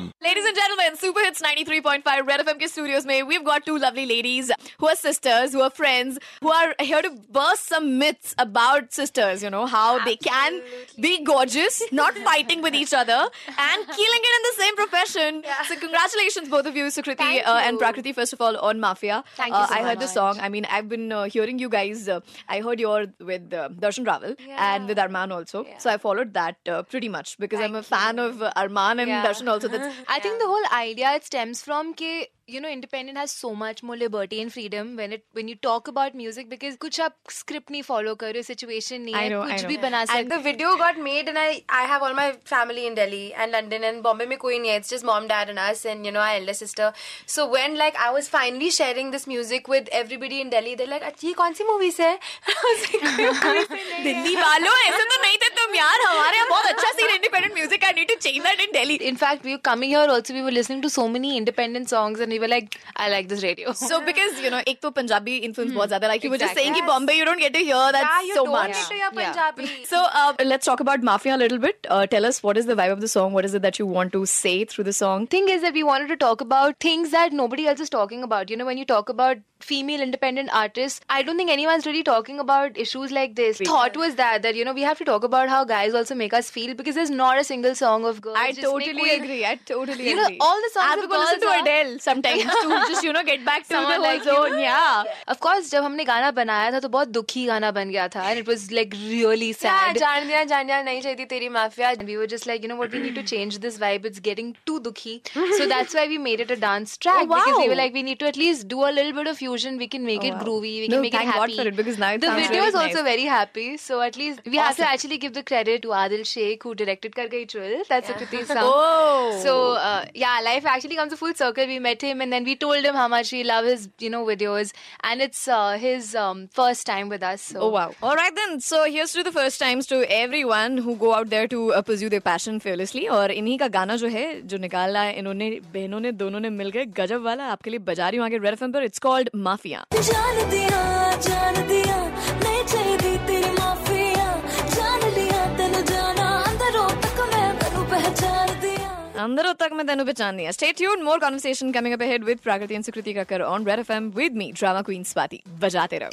Ladies and gentlemen, Super Hits 93.5 Red FM के studios में we've got two lovely ladies who are sisters, who are friends, who are here to burst some myths about sisters, you know, how they can be gorgeous, not fighting with each other, and killing it in the profession. So congratulations both of you, Sukriti Thank uh, and. Prakriti, first of all, on Mafiyaan. Thank you Uh, so I heard the song. I mean, I've been uh, hearing you guys. Uh, I heard you're with uh, Darshan Raval and with Arman also. So I followed that uh, pretty much because I'm a fan of uh, Arman and Yeah. Darshan also. That's I think the whole idea it stems from कि you know independent has so much more liberty and freedom when it when you talk about music because कुछ आप script नहीं follow कर रहे हो situation नहीं I है know, I कुछ know. भी बना And सकते the video got made, and I I have all my family in Delhi and London and Bombay. में कोई नहीं है. It's just mom, dad, and us, and you know our elder sister. So when like I was finally sharing this music with everybody in Delhi, they're like, "अच्छा ये कौन सी movies है?" I was like, "कोई movie से नहीं है." दिल्ली वालों ऐसे तो Need to change that in Delhi. In fact, we were coming here also. We were listening to so many independent songs, and we were like, I like this radio. So because you know, एक तो Punjabi influence बहुत Like you were just saying कि Bombay you don't get to hear that yeah, so much. Yeah, you don't get to hear Punjabi. So uh, let's talk about Mafiyaan a little bit. Uh, tell us what is the vibe of the song. What is it that you want to say through the song? Thing is that we wanted to talk about things that nobody else is talking about. You know, when you talk about female independent artists, I don't think anyone's really talking about issues like this. Thought was that that you know we have to talk about how guys also make us feel because there's not a single song of girls. I just totally make- agree. I totally You know, agree. all the songs I have of to go listen girls to are- Adele sometimes to just you know get back to the Someone whole like you. zone. Yeah. Of course, जब हमने गाना बनाया था तो बहुत दुखी गाना बन गया था and it was like really Yeah, sad. जान दिया जान दिया नहीं चाहिए तेरी माफिया. And we were just like, you know what, we need to change this vibe. It's getting too dukhi. so that's why we made it a dance track. Oh, Because we wow. were like, we need to at least do a little bit of fusion. We can make Oh, it wow. groovy. We No, can make thank it God happy. for it, because now it the sounds video really is also nice. very happy. So at least we have to Awesome. actually give the credit to Adil Sheikh who directed Kar Gayi Chul. That's a Kriti's song. Oh. So uh, yeah, life actually comes a full circle. We met him and then we told him how much we love his, you know, videos, and it's uh, his um, first time with us. So Oh wow! All right then. So here's to the first times to everyone who go out there to uh, pursue their passion fearlessly. और इन्हीं का गाना जो है जो निकाला है इन्होंने बहनों ने दोनों ने मिलकर गजब वाला आपके लिए बजा रही हूँ आगे रेड एफएम पर इट्स कॉल्ड माफिया जान दिया जान दिया दिया अंदरों तक मैं तेनू पहचान दिया stay tune more conversation coming up ahead with Prakriti and Sukriti Kakkar on Red FM with me drama queen Swati बजाते रहो